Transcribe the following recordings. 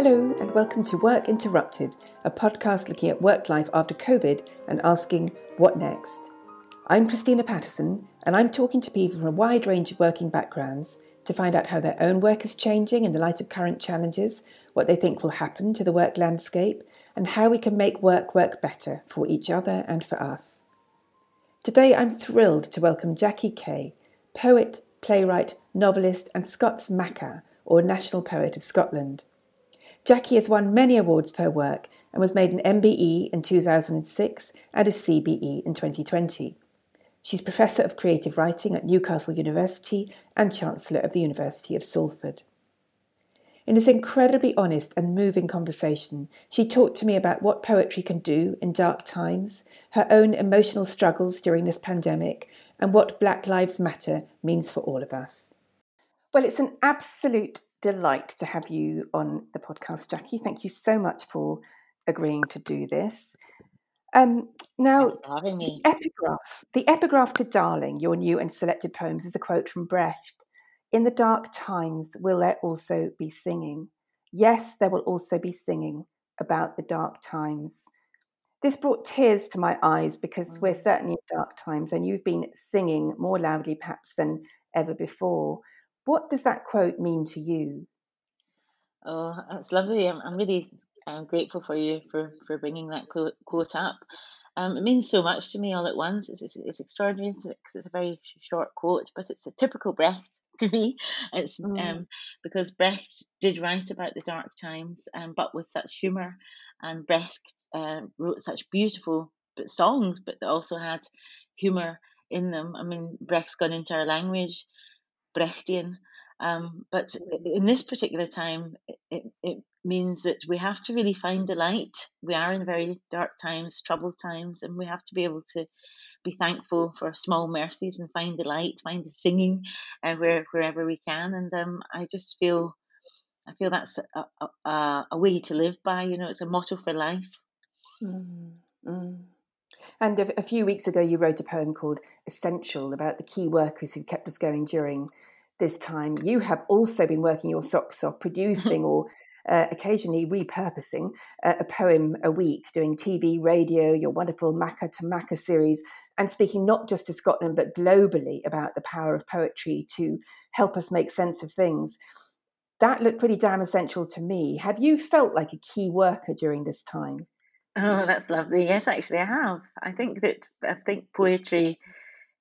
Hello, and welcome to Work Interrupted, a podcast looking at work life after COVID and asking, what next? I'm Christina Patterson, and I'm talking to people from a wide range of working backgrounds to find out how their own work is changing in the light of current challenges, what they think will happen to the work landscape, and how we can make work work better for each other and for us. Today, I'm thrilled to welcome Jackie Kay, poet, playwright, novelist, and Scots Makar, or National Poet of Scotland. Jackie has won many awards for her work and was made an MBE in 2006 and a CBE in 2020. She's Professor of Creative Writing at Newcastle University and Chancellor of the University of Salford. In this incredibly honest and moving conversation, she talked to me about what poetry can do in dark times, her own emotional struggles during this pandemic, and what Black Lives Matter means for all of us. Well, it's an absolute delight to have you on the podcast, Jackie. Thank you so much for agreeing to do this. Um, now. The epigraph, the epigraph to Darling, your new and selected poems, is a quote from Brecht. In the dark times, will there also be singing? Yes, there will also be singing about the dark times. This brought tears to my eyes because we're mm. certainly in dark times, and you've been singing more loudly, perhaps, than ever before. What does that quote mean to you? Oh, that's lovely. I'm, I'm really I'm grateful for you for, for bringing that quote up. Um, it means so much to me all at once. It's, it's, it's extraordinary because it's a very short quote, but it's a typical Brecht to me. It's mm. um, because Brecht did write about the dark times, um, but with such humour, and Brecht uh, wrote such beautiful songs, but they also had humour in them. I mean, Brecht's gone into our language Brechtian. Um, but in this particular time, it, it means that we have to really find the light. We are in very dark times, troubled times, and we have to be able to be thankful for small mercies and find the light, find the singing uh, where, wherever we can. And um, I just feel, I feel that's a, a, a, way to live by. You know, it's a motto for life. Mm, mm. And a, a, few weeks ago, you wrote a poem called Essential about the key workers who kept us going during this time. You have also been working your socks off, producing or uh, occasionally repurposing uh, a poem a week, doing TV, radio, your wonderful Makar to Makar series, and speaking not just to Scotland, but globally about the power of poetry to help us make sense of things. That looked pretty damn essential to me. Have you felt like a key worker during this time? Oh, that's lovely. Yes, actually, I have. I think that I think poetry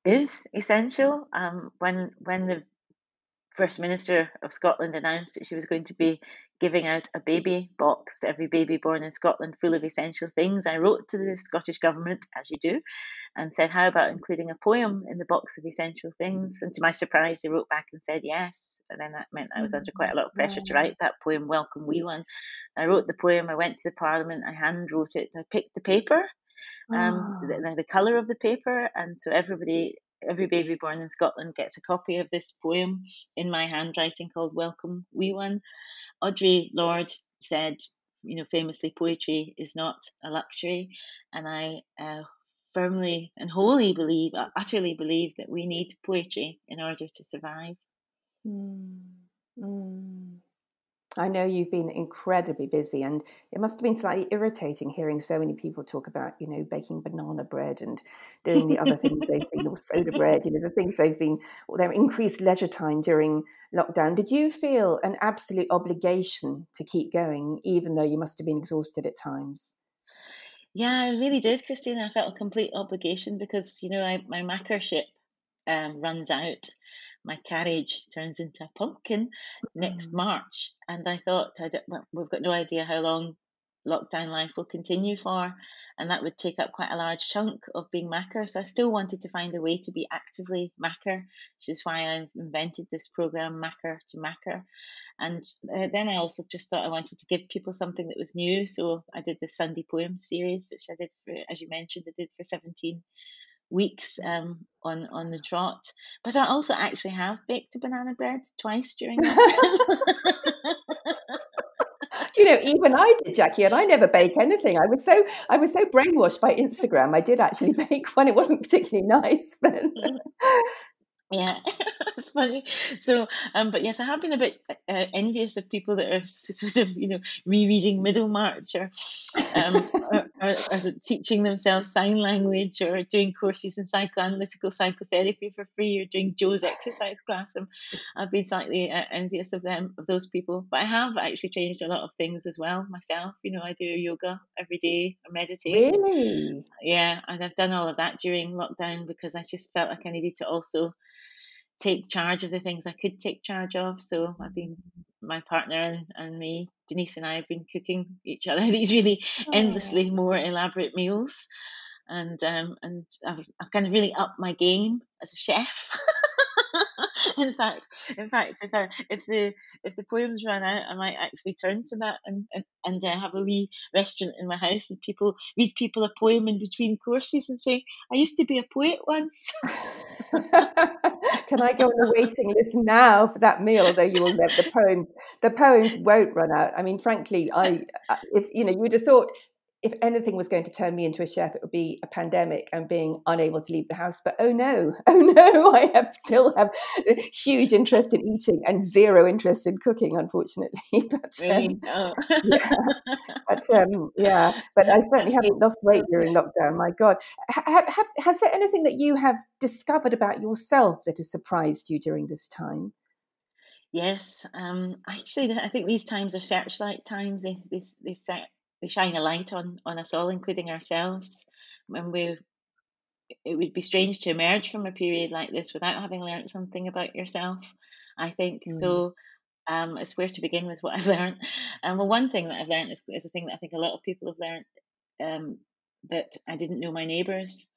is essential. Um, when when the First Minister of Scotland announced that she was going to be giving out a baby box to every baby born in Scotland full of essential things. I wrote to the Scottish Government, as you do, and said, How about including a poem in the box of essential things? And to my surprise, they wrote back and said yes. And then that meant I was under quite a lot of pressure to write that poem, Welcome Wee One. I wrote the poem, I went to the Parliament, I hand wrote it, I picked the paper. Um, oh. the, the color of the paper, and so everybody every baby born in Scotland gets a copy of this poem in my handwriting called Welcome Wee One. Audre Lorde said, you know, famously, poetry is not a luxury. And I uh, firmly and wholly believe, utterly believe that we need poetry in order to survive. Mm. Mm. I know you've been incredibly busy, and it must have been slightly irritating hearing so many people talk about, you know, baking banana bread and doing the other things they've been, or soda bread, you know, the things they've been, or their increased leisure time during lockdown. Did you feel an absolute obligation to keep going, even though you must have been exhausted at times? Yeah, I really did, Christina. I felt a complete obligation because, you know, I, my Makarship um, runs out my carriage turns into a pumpkin next mm. March. And I thought, I well, we've got no idea how long lockdown life will continue for. And that would take up quite a large chunk of being Makar. So I still wanted to find a way to be actively Makar, which is why I invented this program, Makar to Makar. And uh, then I also just thought I wanted to give people something that was new. So I did the Sunday poem series, which I did, for, as you mentioned, I did for 17 weeks um, on on the trot. But I also actually have baked a banana bread twice during that. you know, even I did, Jackie, and I never bake anything. I was so I was so brainwashed by Instagram. I did actually bake one. It wasn't particularly nice, but yeah. it's funny. So, um, but yes, I have been a bit uh, envious of people that are sort of, you know, rereading Middlemarch or, um, or, or, or, teaching themselves sign language or doing courses in psychoanalytical psychotherapy for free or doing Joe's exercise class. And I've been slightly uh, envious of them, of those people. But I have actually changed a lot of things as well myself. You know, I do yoga every day, I meditate. Really? Yeah, and I've done all of that during lockdown because I just felt like I needed to also take charge of the things I could take charge of. So I've been my partner and, and me, Denise and I have been cooking each other these really endlessly more elaborate meals. And um, and I've, I've kind of really upped my game as a chef. in fact, in fact, if I, if the if the poems run out, I might actually turn to that and and, and uh, have a wee restaurant in my house and people read people a poem in between courses and say, "I used to be a poet once." Can I go on the waiting list now for that meal? Though you will never the poem the poems won't run out. I mean, frankly, I if you know you would have thought if anything was going to turn me into a chef, it would be a pandemic and being unable to leave the house. But oh no, oh no, I have still have a huge interest in eating and zero interest in cooking, unfortunately. but, um, yeah, but um, yeah, but I certainly haven't lost weight during lockdown. My God, have, have, has there anything that you have discovered about yourself that has surprised you during this time? Yes, um, actually, I think these times are searchlight times. They, they, they set they shine a light on on us all, including ourselves. When we, it would be strange to emerge from a period like this without having learned something about yourself. I think mm. so. Um, it's where to begin with what I've learned. And um, well, one thing that I've learned is, is a thing that I think a lot of people have learned um, that I didn't know my neighbours.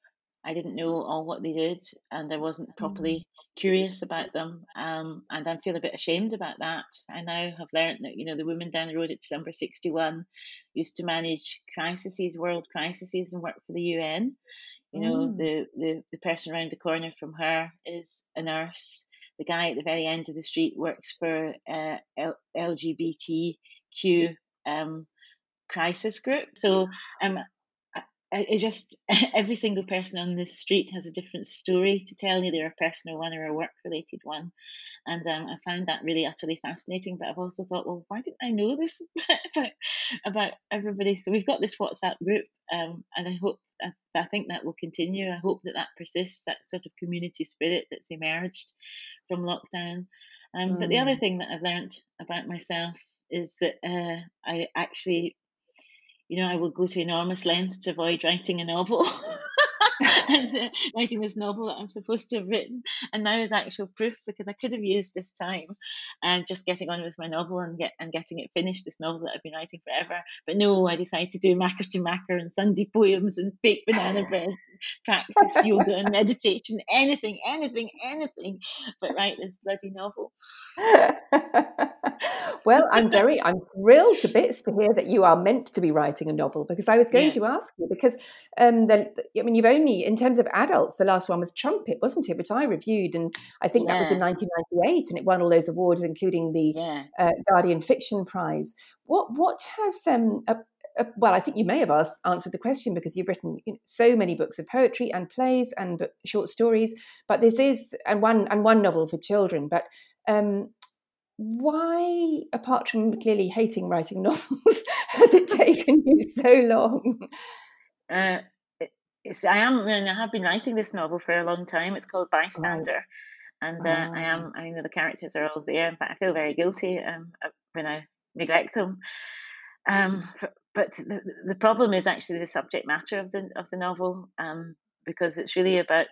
I didn't know all what they did, and I wasn't mm. properly curious about them. Um, and I feel a bit ashamed about that. I now have learned that you know the woman down the road at December sixty one used to manage crises, world crises, and work for the UN. You know mm. the, the the person around the corner from her is a nurse. The guy at the very end of the street works for uh, L- LGBTQ um, crisis group. So um, it just every single person on this street has a different story to tell either a personal one or a work related one and um, i found that really utterly fascinating but i've also thought well why didn't i know this about, about everybody so we've got this whatsapp group um, and i hope I, I think that will continue i hope that that persists that sort of community spirit that's emerged from lockdown um, mm. but the other mm. thing that i've learned about myself is that uh, i actually you know, I would go to enormous lengths to avoid writing a novel. and uh, writing this novel that I'm supposed to have written. And now is actual proof because I could have used this time and just getting on with my novel and get and getting it finished, this novel that I've been writing forever. But no, I decided to do Makar to Makar and Sunday poems and bake banana bread, practice yoga and meditation, anything, anything, anything, but write this bloody novel. well, I'm very, I'm thrilled to bits to hear that you are meant to be writing a novel because I was going yeah. to ask you because um, the, I mean, you've only, in terms of adults, the last one was Trumpet, wasn't it? Which I reviewed, and I think yeah. that was in 1998, and it won all those awards, including the yeah. uh, Guardian Fiction Prize. What what has um, a, a, well, I think you may have asked, answered the question because you've written you know, so many books of poetry and plays and short stories, but this is and one and one novel for children. But um, why, apart from clearly hating writing novels, has it taken you so long? Uh, it's, I am, and I have been writing this novel for a long time. It's called Bystander. Right. And uh, I ah. am, I know the characters are all there. In fact, I feel very guilty um, when I neglect them. Um, but the, the problem is actually the subject matter of the of the novel, um, because it's really about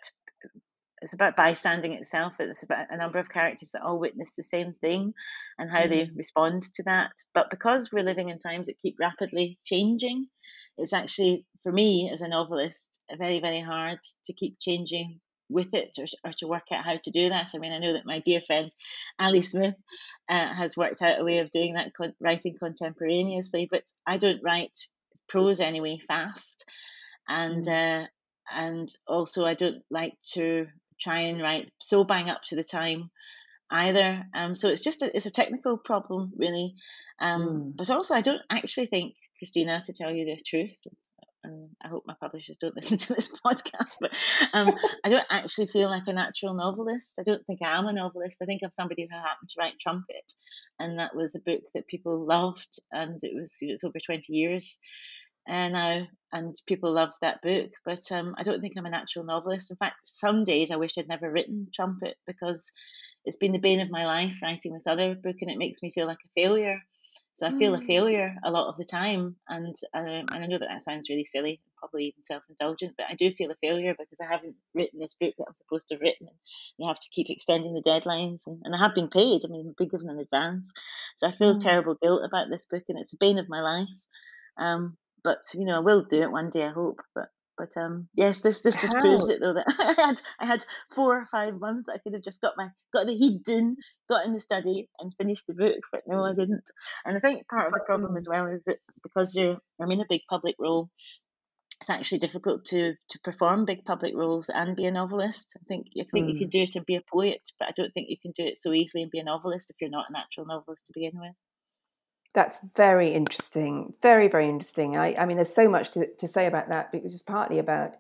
it's about bystanding itself. It's about a number of characters that all witness the same thing and how mm. they respond to that. But because we're living in times that keep rapidly changing, it's actually for me as a novelist very very hard to keep changing with it or, or to work out how to do that. I mean, I know that my dear friend Ali Smith uh, has worked out a way of doing that, con- writing contemporaneously, but I don't write prose anyway fast, and mm. uh, and also I don't like to try and write so bang up to the time either. Um, so it's just a, it's a technical problem really. Um, mm. but also I don't actually think Christina, to tell you the truth, and I hope my publishers don't listen to this podcast, but um, I don't actually feel like a natural novelist. I don't think I am a novelist. I think I'm somebody who happened to write Trumpet, and that was a book that people loved, and it was it's over 20 years now and people love that book but um, i don't think i'm a natural novelist in fact some days i wish i'd never written trumpet because it's been the bane of my life writing this other book and it makes me feel like a failure so i feel mm. a failure a lot of the time and um, and i know that that sounds really silly probably even self-indulgent but i do feel a failure because i haven't written this book that i'm supposed to have written and you have to keep extending the deadlines and, and i have been paid i mean i've been given an advance so i feel mm. terrible guilt about this book and it's the bane of my life um, but you know, I will do it one day. I hope. But but um, yes, this this just How? proves it though that I had I had four or five months. I could have just got my got the heat done, got in the study, and finished the book. But no, I didn't. And I think part of the problem as well is that because you I'm in a big public role, it's actually difficult to to perform big public roles and be a novelist. I think I think mm. you can do it and be a poet, but I don't think you can do it so easily and be a novelist if you're not a natural novelist to begin with. That's very interesting. Very, very interesting. I, I mean, there's so much to, to say about that because it's partly about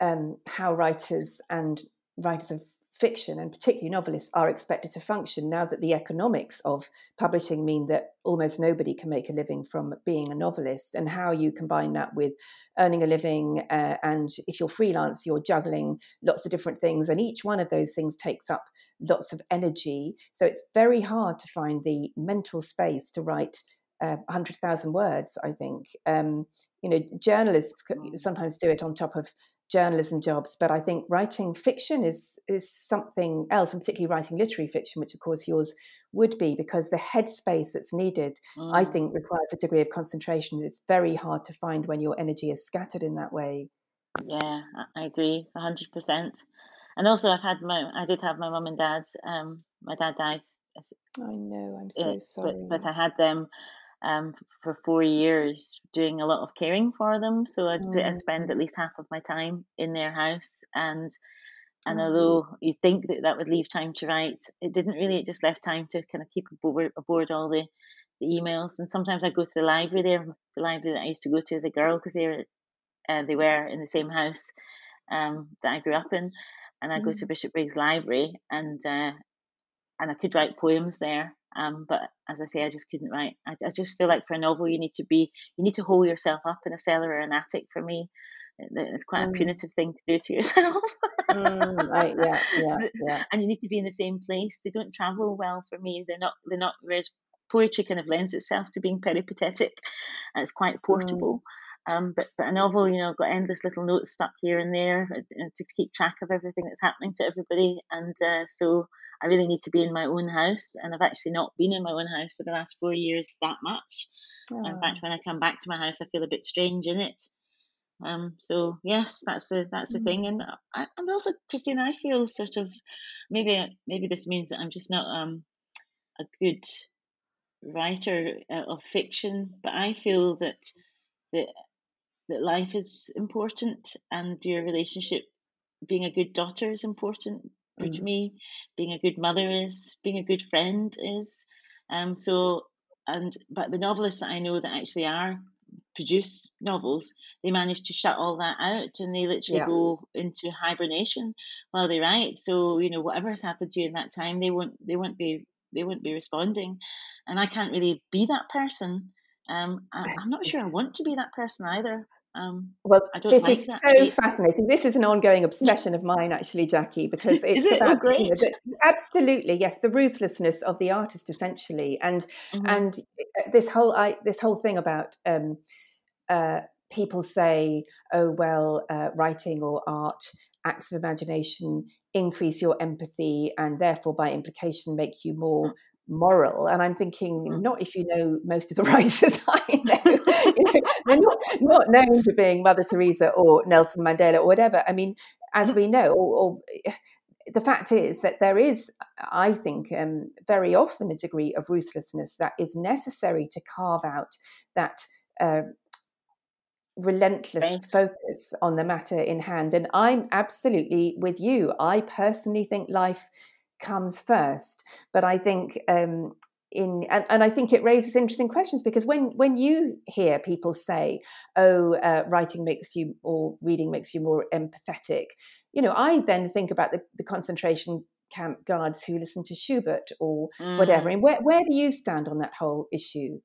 um, how writers and writers of fiction and particularly novelists are expected to function now that the economics of publishing mean that almost nobody can make a living from being a novelist and how you combine that with earning a living uh, and if you're freelance you're juggling lots of different things and each one of those things takes up lots of energy so it's very hard to find the mental space to write uh, 100,000 words, I think. Um, you know, journalists mm. sometimes do it on top of journalism jobs, but I think writing fiction is is something else, and particularly writing literary fiction, which of course yours would be, because the headspace that's needed, mm. I think, requires a degree of concentration. It's very hard to find when your energy is scattered in that way. Yeah, I agree, hundred percent. And also, I've had my, I did have my mum and dad. Um, my dad died. I know. I'm so sorry. But, but I had them um, for four years doing a lot of caring for them. So I'd, mm. I'd spend at least half of my time in their house. And and mm. although you think that that would leave time to write, it didn't really. It just left time to kind of keep aboard, aboard all the, the emails. And sometimes I go to the library there, the library that I used to go to as a girl, because they were uh, they were in the same house um, that I grew up in. And I mm. go to mm. Bishopbriggs Library, and uh, and I could write poems there. Um, but as I say, I just couldn't write. I, I, just feel like for a novel, you need to be, you need to hold yourself up in a cellar or an attic. For me, it's quite mm. a punitive thing to do to yourself. mm, I, yeah, yeah, yeah. And you need to be in the same place. They don't travel well for me. They're not. They're not. Whereas poetry kind of lends itself to being peripatetic, and it's quite mm. portable. Mm. Um, but, but a novel, you know, got endless little notes stuck here and there uh, to keep track of everything that's happening to everybody. And uh, so I really need to be in my own house. And I've actually not been in my own house for the last four years that much. Oh. In fact, when I come back to my house, I feel a bit strange in it. Um, so yes, that's the that's the mm. thing, and I, and also Christine, I feel sort of maybe maybe this means that I'm just not um a good writer uh, of fiction, but I feel that that that life is important and your relationship being a good daughter is important mm. to me being a good mother is being a good friend is um so and but the novelists that i know that actually are produce novels they manage to shut all that out and they literally yeah. go into hibernation while they write so you know whatever has happened to you in that time they won't they won't be they won't be responding and i can't really be that person um, I, am not sure I want to be that person either. Um, well, this like is so fascinating. This is an ongoing obsession of mine, actually, Jackie, because it's it? about oh. You know, the, absolutely yes, the ruthlessness of the artist, essentially, and mm-hmm. and uh, this whole I, this whole thing about um, uh, people say, oh well, uh, writing or art acts of imagination increase your empathy and therefore by implication make you more moral. And I'm thinking, mm. not if you know most of the writers I know. they're not, not known for being Mother Teresa or Nelson Mandela or whatever. I mean, as we know, or, or eh, the fact is that there is, I think, um, very often a degree of ruthlessness that is necessary to carve out that uh, relentless right. focus on the matter in hand. And I'm absolutely with you. I personally think life comes first. But I think um, in and, and I think it raises interesting questions because when when you hear people say, "Oh, uh, writing makes you or reading makes you more empathetic," you know, I then think about the, the concentration camp guards who listen to Schubert or mm. whatever. And where where do you stand on that whole issue?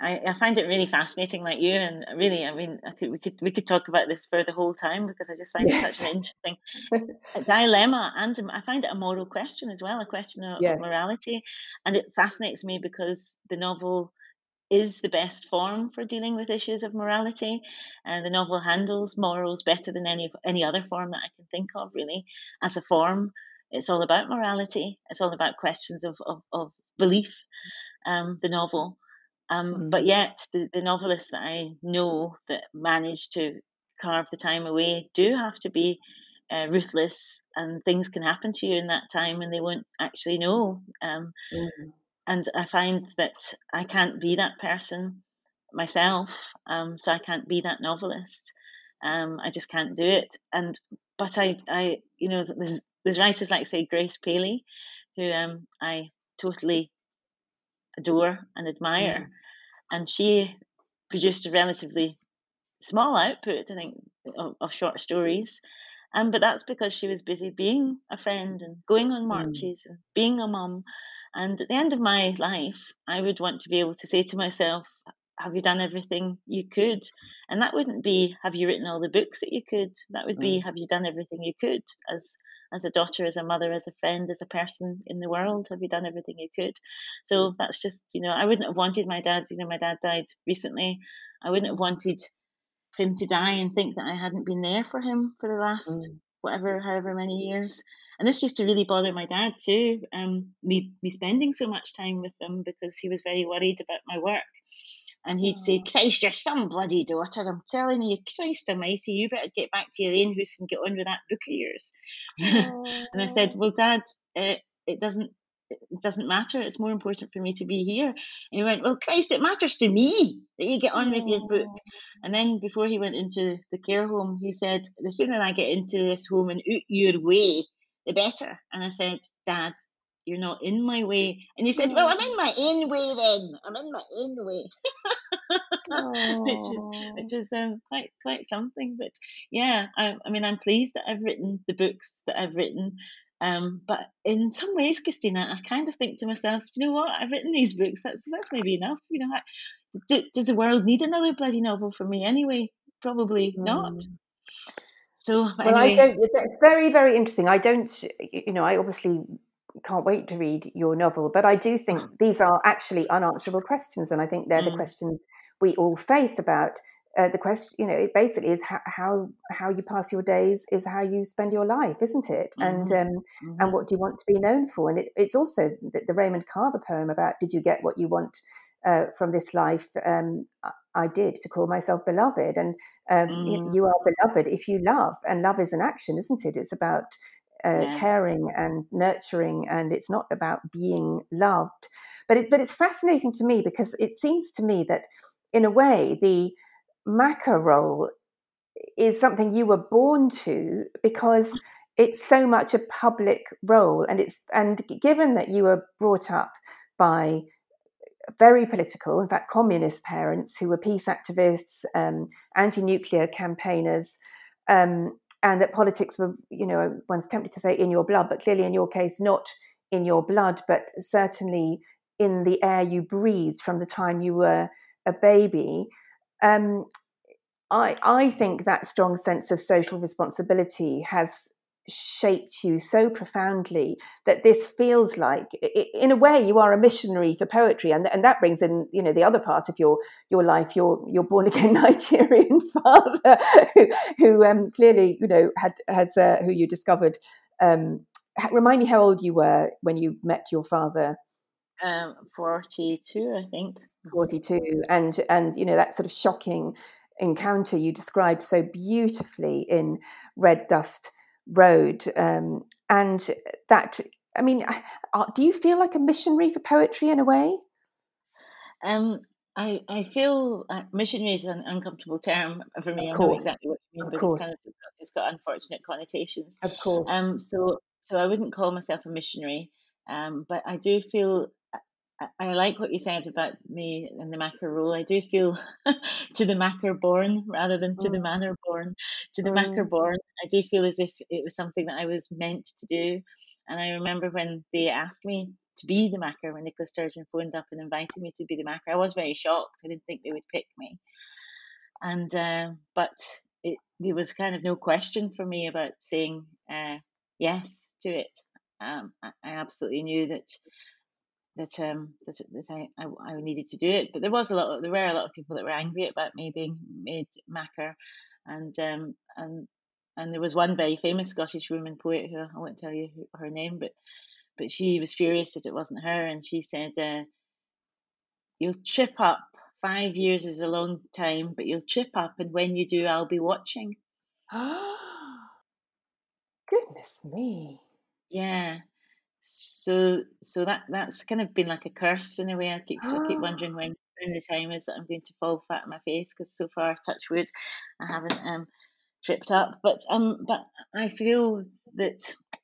I, I find it really fascinating, like you, and really, I mean, I could, we could we could talk about this for the whole time because I just find yes. it such an interesting dilemma, and I find it a moral question as well, a question of, yes. morality, and it fascinates me because the novel is the best form for dealing with issues of morality, and the novel handles morals better than any any other form that I can think of. Really, as a form, it's all about morality. It's all about questions of of, of belief. Um, the novel um, mm. But yet, the, the novelists that I know that manage to carve the time away do have to be uh, ruthless, and things can happen to you in that time, and they won't actually know. Um, mm. And I find that I can't be that person myself, um, so I can't be that novelist. Um, I just can't do it. And but I, I, you know, there's there's writers like say Grace Paley, who um, I totally adore and admire. Mm and she produced a relatively small output, I think, of, of short stories. Um, but that's because she was busy being a friend and going on mm. marches mm. and being a mum. And at the end of my life, I would want to be able to say to myself, Have you done everything you could? And that wouldn't be, Have you written all the books that you could? That would be, mm. Have you done everything you could as as a daughter, as a mother, as a friend, as a person in the world? Have you done everything you could? So mm. that's just, you know, I wouldn't have wanted my dad, you know, my dad died recently. I wouldn't have wanted him to die and think that I hadn't been there for him for the last mm. whatever, however many years. And this used to really bother my dad too, um, me, me spending so much time with him because he was very worried about my work. And he'd say, Christ, you're some bloody daughter. I'm telling you, Christ almighty, you better get back to your own house and get on with that book of yours. and I said, oh. Well, Dad, it, it doesn't it doesn't matter. It's more important for me to be here. And he went, Well, Christ, it matters to me that you get on with your book. And then before he went into the care home, he said, The sooner I get into this home and out your way, the better. And I said, Dad, you're not in my way. And he said, Well, I'm in my own way then. I'm in my own way. which is which is um, quite quite something. But yeah, I, I mean, I'm pleased that I've written the books that I've written. Um, but in some ways, Christina, I kind of think to myself, do you know what? I've written these books. That's that's maybe enough. You know, I, does the world need another bloody novel from me anyway? Probably mm. not. So, well, anyway. I don't. It's very, very interesting. I don't. You know, I obviously can't wait to read your novel. But I do think these are actually unanswerable questions, and I think they're mm. the questions we all face about uh, the question. You know, it basically is how, how, how you pass your days is how you spend your life, isn't it? Mm-hmm. And um, mm-hmm. and what do you want to be known for? And it, it's also the, the, Raymond Carver poem about did you get what you want uh, from this life? Um, I did to call myself beloved, and um, mm. you are beloved if you love, and love is an action, isn't it? It's about uh, yeah. caring and nurturing, and it's not about being loved. But it, but it's fascinating to me because it seems to me that, in a way, the Makar role is something you were born to because it's so much a public role, and it's and given that you were brought up by very political, in fact, communist parents who were peace activists, um, anti-nuclear campaigners. Um, and that politics were, you know, one's tempted to say in your blood, but clearly in your case, not in your blood, but certainly in the air you breathed from the time you were a baby. Um, I, I think that strong sense of social responsibility has shaped you so profoundly that this feels like in a way you are a missionary for poetry and, and that brings in you know the other part of your your life. Your your born again nigerian father who, who um, clearly you know had has uh, who you discovered um, remind me how old you were when you met your father. Um 42 i think. 42 and and you know that sort of shocking encounter you described so beautifully in red dust road. Um, and that, I mean, uh, do you feel like a missionary for poetry in a way? Um, I, I feel uh, missionary is an uncomfortable term for me. I know exactly what you mean, of but course. It's, kind of, it's got unfortunate connotations. Of course. Um, so so I wouldn't call myself a missionary, um, but I do feel I like what you said about me and the Makar role. I do feel to the Makar born rather than to mm. the manner born. To the mm. Born, I do feel as if it was something that I was meant to do. And I remember when they asked me to be the Makar, when Nicola Sturgeon phoned up and invited me to be the Makar, I was very shocked. I didn't think they would pick me. And uh, but it, there was kind of no question for me about saying uh, yes to it. Um, I, I absolutely knew that that um that, that I, I, I needed to do it. But there was a lot of, there were a lot of people that were angry about me being made Makar, and um and and there was one very famous Scottish woman poet who I won't tell you her name, but but she was furious that it wasn't her, and she said, uh, "You'll chip up. Five years is a long time, but you'll chip up, and when you do, I'll be watching." Goodness me! Yeah, so so that that's kind of been like a curse in a way. I keep so I keep wondering when when the time is that I'm going to fall flat on my face because so far, touch wood, I haven't um tripped up. But um but I feel that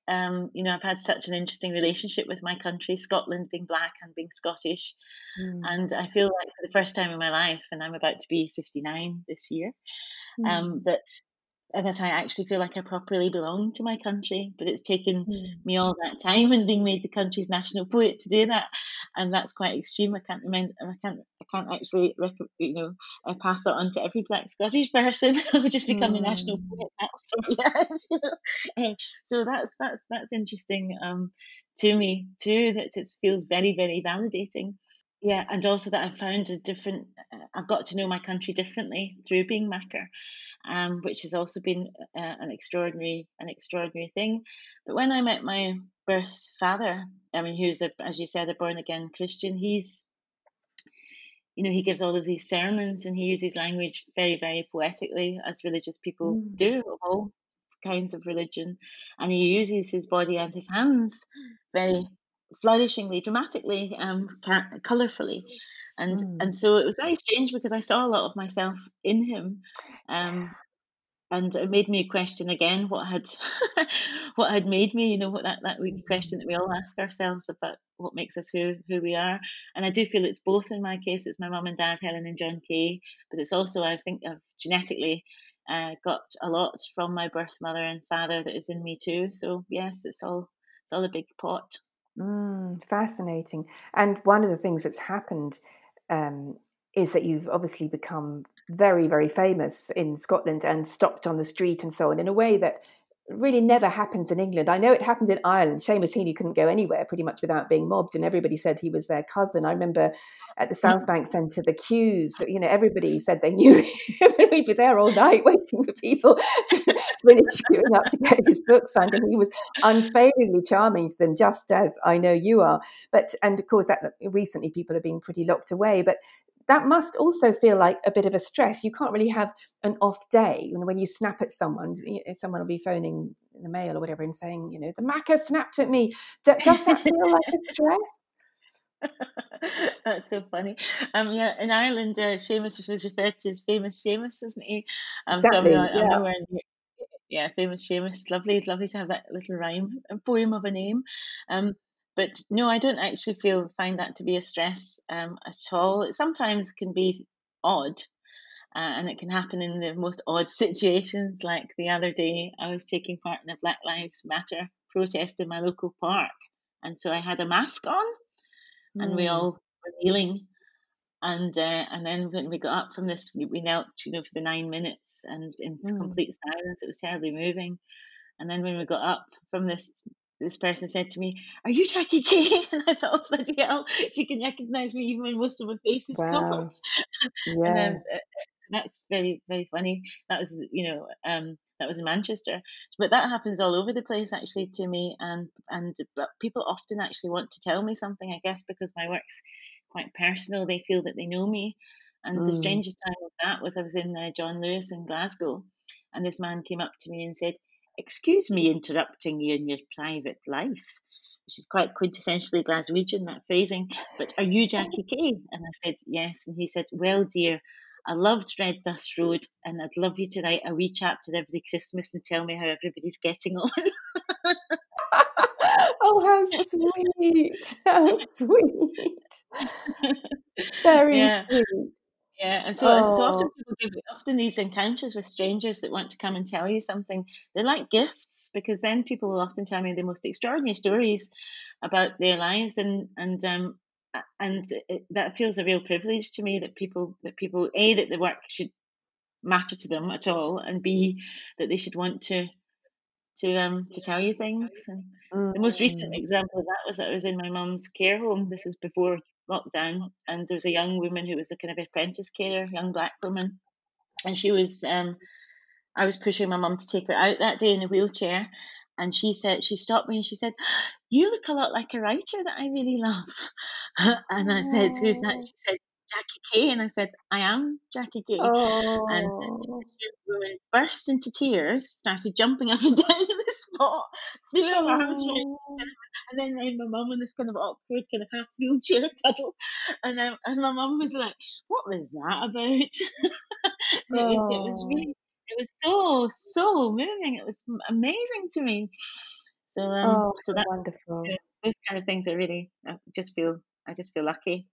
um you know I've had such an interesting relationship with my country, Scotland being black and being Scottish, mm. and I feel like for the first time in my life, and I'm about to be 59 this year, mm. um that that I actually feel like I properly belong to my country. But it's taken mm. me all that time and being made the country's national poet to do that, and that's quite extreme. I can't remember. I can't. I can't actually, you know, I pass that on to every Black Scottish person who just become mm. the national hmm. poet. That's you know. Um, so that's that's that's interesting um, to me too. That it feels very very validating. Yeah, and also that I've found a different. I've got to know my country differently through being Makar um, which has also been uh, an extraordinary an extraordinary thing. But when I met my birth father, I mean, who's a, as you said, a born again Christian, he's you know, he gives all of these sermons and he uses language very, very poetically, as religious people mm. do of all kinds of religion. And he uses his body and his hands very flourishingly, dramatically, um, colourfully and mm. and so it was very strange because I saw a lot of myself in him, um, and it made me question again what had what had made me. You know, what that that question that we all ask ourselves about what makes us who who we are. And I do feel it's both in my case. It's my mum and dad, Helen and John Kay, but it's also I think I've genetically. Uh, got a lot from my birth mother and father that is in me too. So yes, it's all it's all a big pot. Mm, fascinating. And one of the things that's happened um, is that you've obviously become very, very famous in Scotland and stopped on the street and so on in a way that really never happens in England. I know it happened in Ireland. Seamus Heaney couldn't go anywhere pretty much without being mobbed, and everybody said he was their cousin. I remember at the mm. South Bank Centre, the queues, you know, everybody said they knew him, and we'd be there all night waiting for people to finish queuing up to get his book signed. And he was unfailingly charming to them, just as I know you are. But, and of course, that recently people have been pretty locked away. But that must also feel like a bit of a stress. You can't really have an off day. You know, when you snap at someone, someone will be phoning in the mail or whatever and saying, you know, the Makar snapped at me. does that feel like a stress? That's so funny. Um, yeah, in Ireland, uh, Seamus was referred to as famous Seamus, isn't he? Um, exactly, so I'm, I'm yeah. nowhere near, yeah, famous Seamus. Lovely, lovely to have that little rhyme, a poem of a name. Um, but no, I don't actually feel find that to be a stress um, at all. It sometimes can be odd, uh, and it can happen in the most odd situations. Like the other day, I was taking part in a Black Lives Matter protest in my local park, and so I had a mask on, mm. and we hmm. all were kneeling. And uh, and then when we got up from this, we, we knelt, you know, for the nine minutes, and in mm. complete silence. It was terribly moving. And then when we got up from this this person said to me, "Are you Jackie Kay?" And I thought, oh, bloody hell, she can recognise me even when most of my face is wow. covered. Yeah. and then, uh, that's very very funny. That was you know um, that was in Manchester, but that happens all over the place actually to me, and and people often actually want to tell me something. I guess because my work's quite personal, they feel that they know me. And mm. the strangest time of that was I was in uh, John Lewis in Glasgow, and this man came up to me and said, excuse me interrupting you in your private life, which is quite quintessentially Glaswegian, that phrasing, but are you Jackie Kay? And I said, yes. And he said, well, dear, I loved Red Dust Road and I'd love you to write a wee chapter every Christmas and tell me how everybody's getting on. oh, how sweet. How sweet. Very yeah. cute. Yeah, and so and so often Oh. people give often these encounters with strangers that want to come and tell you something, they're like gifts because then people will often tell me the most extraordinary stories about their lives and and um a- and it, that feels a real privilege to me that people that people a that the work should matter to them at all and b that they should want to to um to tell you things and the most recent Mm. example of that was that I was in my mum's care home. This is before lockdown, and there was a young woman who was a kind of apprentice carer, young black woman, and she was um I was pushing my mum to take her out that day in a wheelchair, and she said she stopped me and she said, "You look a lot like a writer that I really love." and I said, "Who's that?" She said, "Jackie Kay," and I said, "I am Jackie Kay." And Oh. woman burst into tears, started jumping up and down in the spot, threw her arms around Oh. and then my mum in this kind of awkward, kind of half wheelchair cuddle. And um, and my mum was like, "What was that about?" it was it was Oh. really it was so so moving. It was amazing to me. So um Oh, so how that wonderful. those kind of things are really I just feel I just feel lucky.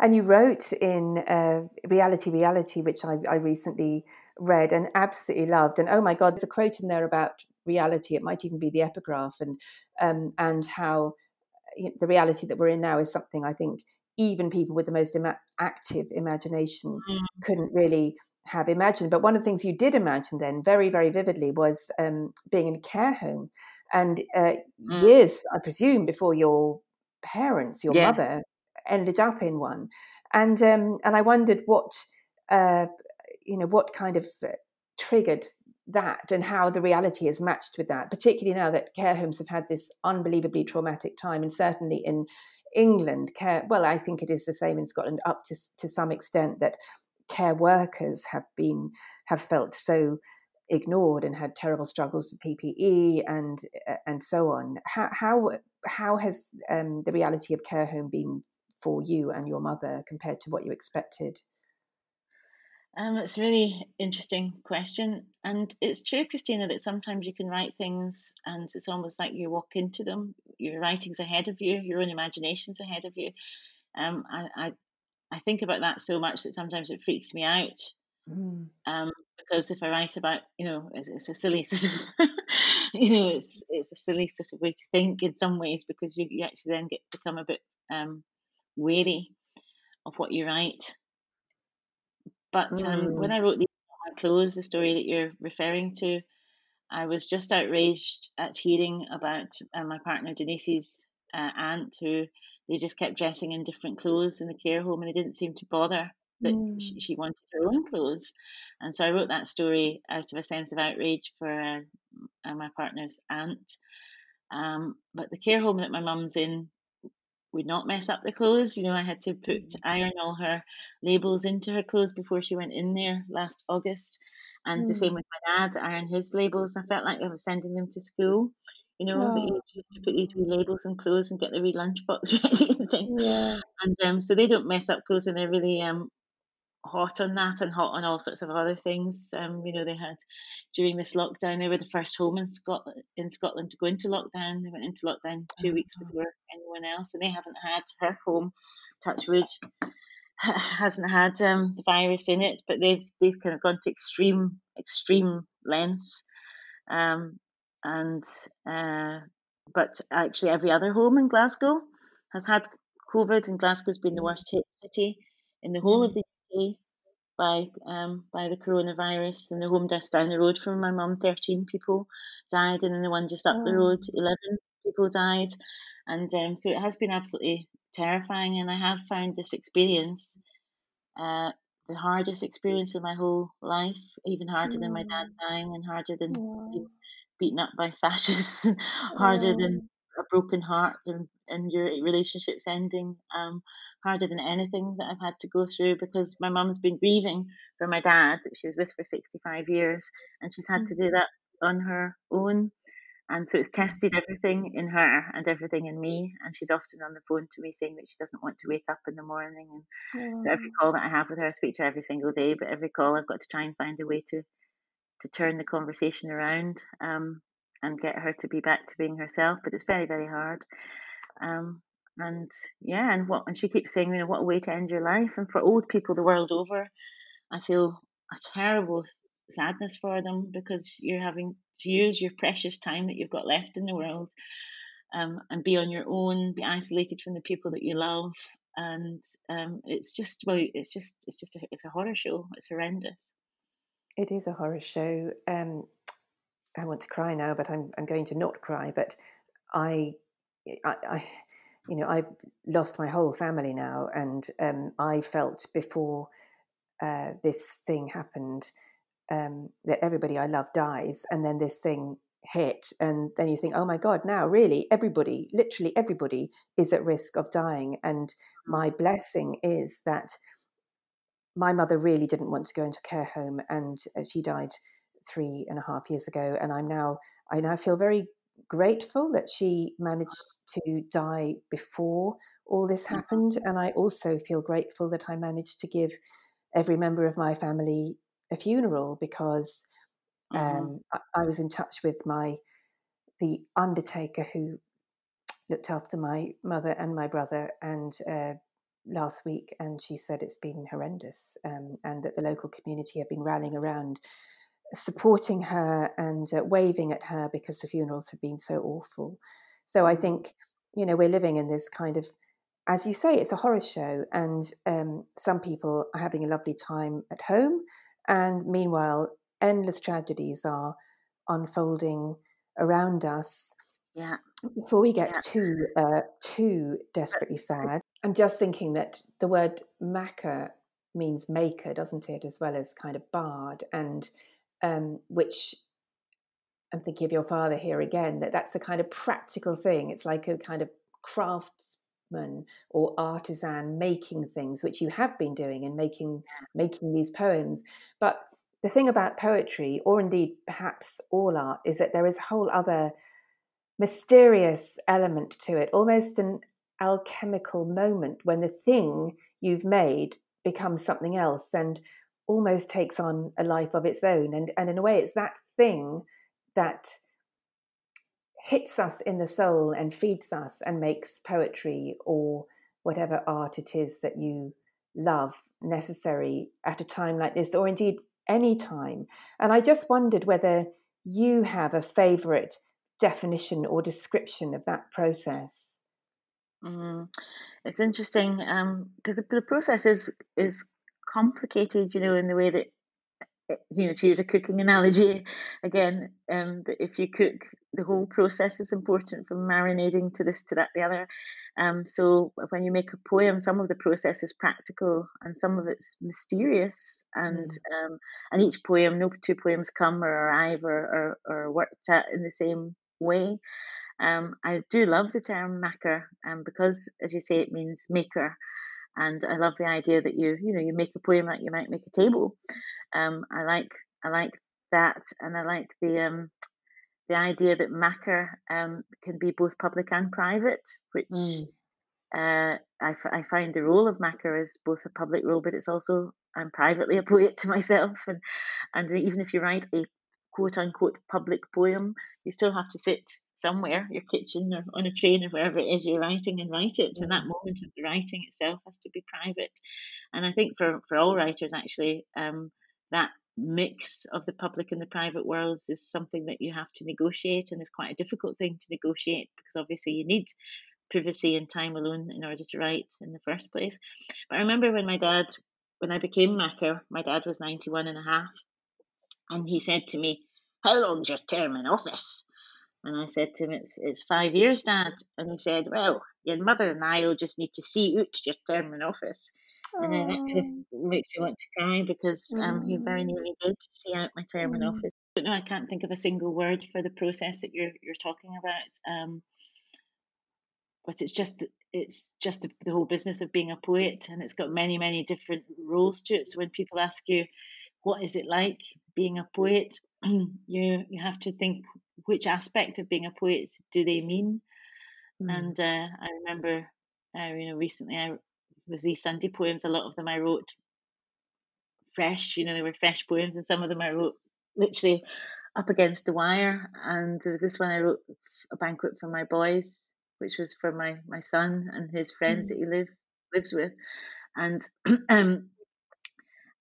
And you wrote in uh, Reality, Reality, which I, I recently read and absolutely loved. And oh my God, there's a quote in there about reality. It might even be the epigraph, and um, and how you know, the reality that we're in now is something I think even people with the most active imagination Mm, couldn't really have imagined. But one of the things you did imagine then, very very vividly, was um, being in a care home, and uh, mm, years, I presume, before your parents, your yeah. mother, ended up in one, and um, and I wondered what uh, you know what kind of uh, triggered that and how the reality is matched with that, particularly now that care homes have had this unbelievably traumatic time, and certainly in England, care well, I think it is the same in Scotland up to to some extent that care workers have been have felt so ignored and had terrible struggles with PPE and uh, and so on. How how how has um, the reality of care home been for you and your mother compared to what you expected? Um, it's a really interesting question, and it's true, Christina, that sometimes you can write things, and it's almost like you walk into them. Your writing's ahead of you, your own imagination's ahead of you. Um, I, I, I think about that so much that sometimes it freaks me out. Mm. Um, because if I write about, you know, it's, it's a silly sort of, you know, it's it's a silly sort of way to think in some ways because you, you actually then get become a bit um, wary of what you write. But um, when Mm. I wrote the my clothes, the story that you're referring to, I was just outraged at hearing about uh, my partner Denise's uh, aunt, who they just kept dressing in different clothes in the care home, and they didn't seem to bother that she, Mm. she wanted her own clothes. And so I wrote that story out of a sense of outrage for uh, uh, my partner's aunt. Um, but the care home that my mum's in would not mess up the clothes. You know, I had to put iron all her labels into her clothes before she went in there last August. And the same Mm. with my dad, iron his labels. I felt like I was sending them to school. You know, Oh, you used to put these wee labels on clothes and get the wee lunchbox ready and things. yeah. And um, so they don't mess up clothes and they're really um, hot on that and hot on all sorts of other things. Um, you know, they had during this lockdown, they were the first home in Scotland in Scotland to go into lockdown. They went into lockdown two weeks Oh. before anyone else, and they haven't had her home, Touchwood, hasn't had um, the virus in it, but they've they've kind of gone to extreme extreme lengths. Um, and uh, but actually, every other home in Glasgow has had COVID, and Glasgow's been the Mm. worst hit city in the whole of Mm. the by um, by the coronavirus. And the home just down the road from my mum, 13 people died, and then the one just up the Oh. road, 11 people died. And um, so it has been absolutely terrifying. And I have found this experience uh, the hardest experience of my whole life, even harder than my dad Mm. dying, and harder than being Oh. beaten up by fascists, harder than Oh. a broken heart and, and your relationships ending, um, harder than anything that I've had to go through because my mum's been grieving for my dad that she was with for 65 years, and she's had to Mm. do that on her own. And so it's tested everything in her and everything in me. And she's often on the phone to me saying that she doesn't want to wake up in the morning. And so every Oh. call that I have with her, I speak to her every single day. But every call, I've got to try and find a way to to turn the conversation around um, and get her to be back to being herself. But it's very very hard. Um, and yeah, and what and she keeps saying, you know, what a way to end your life. And for old people the world over, I feel a terrible sadness for them because you're having to use your precious time that you've got left in the world um, and be on your own, be isolated from the people that you love. And um, it's just well, it's just it's just a, it's a horror show. It's horrendous. It is a horror show. Um, I want to cry now, but I'm I'm going to not cry. But I, I, I you know, I've lost my whole family now, and um, I felt before uh, this thing happened um, that everybody I love dies, and then this thing hit, and then you think, oh my god, now really everybody, literally everybody, is at risk of dying. And my blessing is that my mother really didn't want to go into a care home, and uh, she died three and a half years ago. And I'm now, I now feel very grateful that she managed to die before all this mm-hmm. happened. And I also feel grateful that I managed to give every member of my family a funeral because mm-hmm. um, I, I, was in touch with my the undertaker who looked after my mother and my brother and uh, last week and she said it's been horrendous um, and that the local community have been rallying around supporting her and uh, waving at her because the funerals have been so awful. So I mm. think, you know, we're living in this kind of, as you say, it's a horror show, and um, some people are having a lovely time at home, and meanwhile, endless tragedies are unfolding around us. Yeah. Before we get yeah. too uh, too desperately sad, I'm just thinking that the word Makar means maker, doesn't it, as well as kind of bard, and um, which I'm thinking of your father here again, that that's a kind of practical thing. It's like a kind of craftsman or artisan making things, which you have been doing and making making these poems. But the thing about poetry, or indeed perhaps all art, is that there is a whole other mysterious element to it, almost an alchemical moment when the thing you've made becomes something else. And almost takes on a life of its own. And, and in a way, it's that thing that hits us in the soul and feeds us and makes poetry or whatever art it is that you love necessary at a time like this, or indeed any time. And I just wondered whether you have a favorite definition or description of that process. Mm, it's interesting because um, the process is is complicated, you know, in the way that eh, you know to use a cooking analogy again um if you cook the whole process is important from marinating to this to that the other. Um so when you make a poem some of the process is practical and some of it's mysterious and mm. um and each poem no two poems come or arrive or, or, or worked at in the same way. Um I do love the term Makar um because as you say it means maker and I love the idea that you you know you make a poem like you might make a table. Um, I like I like that, and I like the um, the idea that Makar um, can be both public and private, which mm. uh, I, f- I find the role of Makar is both a public role, but it's also I'm privately a poet to myself, and and even if you write a quote unquote public poem, you still have to sit somewhere, your kitchen or on a train or wherever it is you're writing and write it. And that moment of the writing itself has to be private. And I think for, for all writers, actually, um, that mix of the public and the private worlds is something that you have to negotiate and is quite a difficult thing to negotiate because obviously you need privacy and time alone in order to write in the first place. But I remember when my dad, when I became Makar, my dad was 91 and a half, and he said to me, how long's your term in office? And I said to him, it's, it's five years, Dad. And he said, well, your mother and I will just need to see out your term in office. Aww. And then that kind of makes me want to cry because um, he very nearly did see out my term mm. in office. But no, I can't think of a single word for the process that you're you're talking about. Um, but it's just it's just the, the whole business of being a poet, and it's got many many different roles to it. So when people ask you, what is it like being a poet? you you have to think which aspect of being a poet do they mean. Mm. And uh, I remember, uh, you know, recently I was these Sunday poems. A lot of them I wrote fresh. You know, they were fresh poems, and some of them I wrote literally up against the wire. And there was this one I wrote a banquet for my boys which was for my my son and his friends mm. that he live lives with, and um,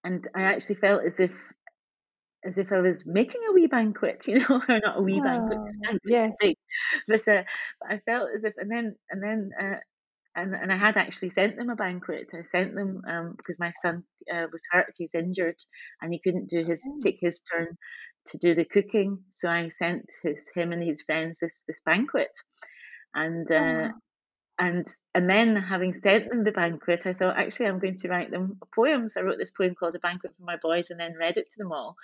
and I actually felt as if as if I was making a wee banquet, you know, or not a wee oh, banquet, yeah. But, uh, but I felt as if, and then and then uh, and and I had actually sent them a banquet. I sent them um, because my son uh, was hurt; he's injured, and he couldn't do his oh. take his turn to do the cooking. So I sent his him and his friends this this banquet, and uh, oh. And and then having sent them the banquet, I thought actually I'm going to write them poems. I wrote this poem called "A Banquet for My Boys," and then read it to them all,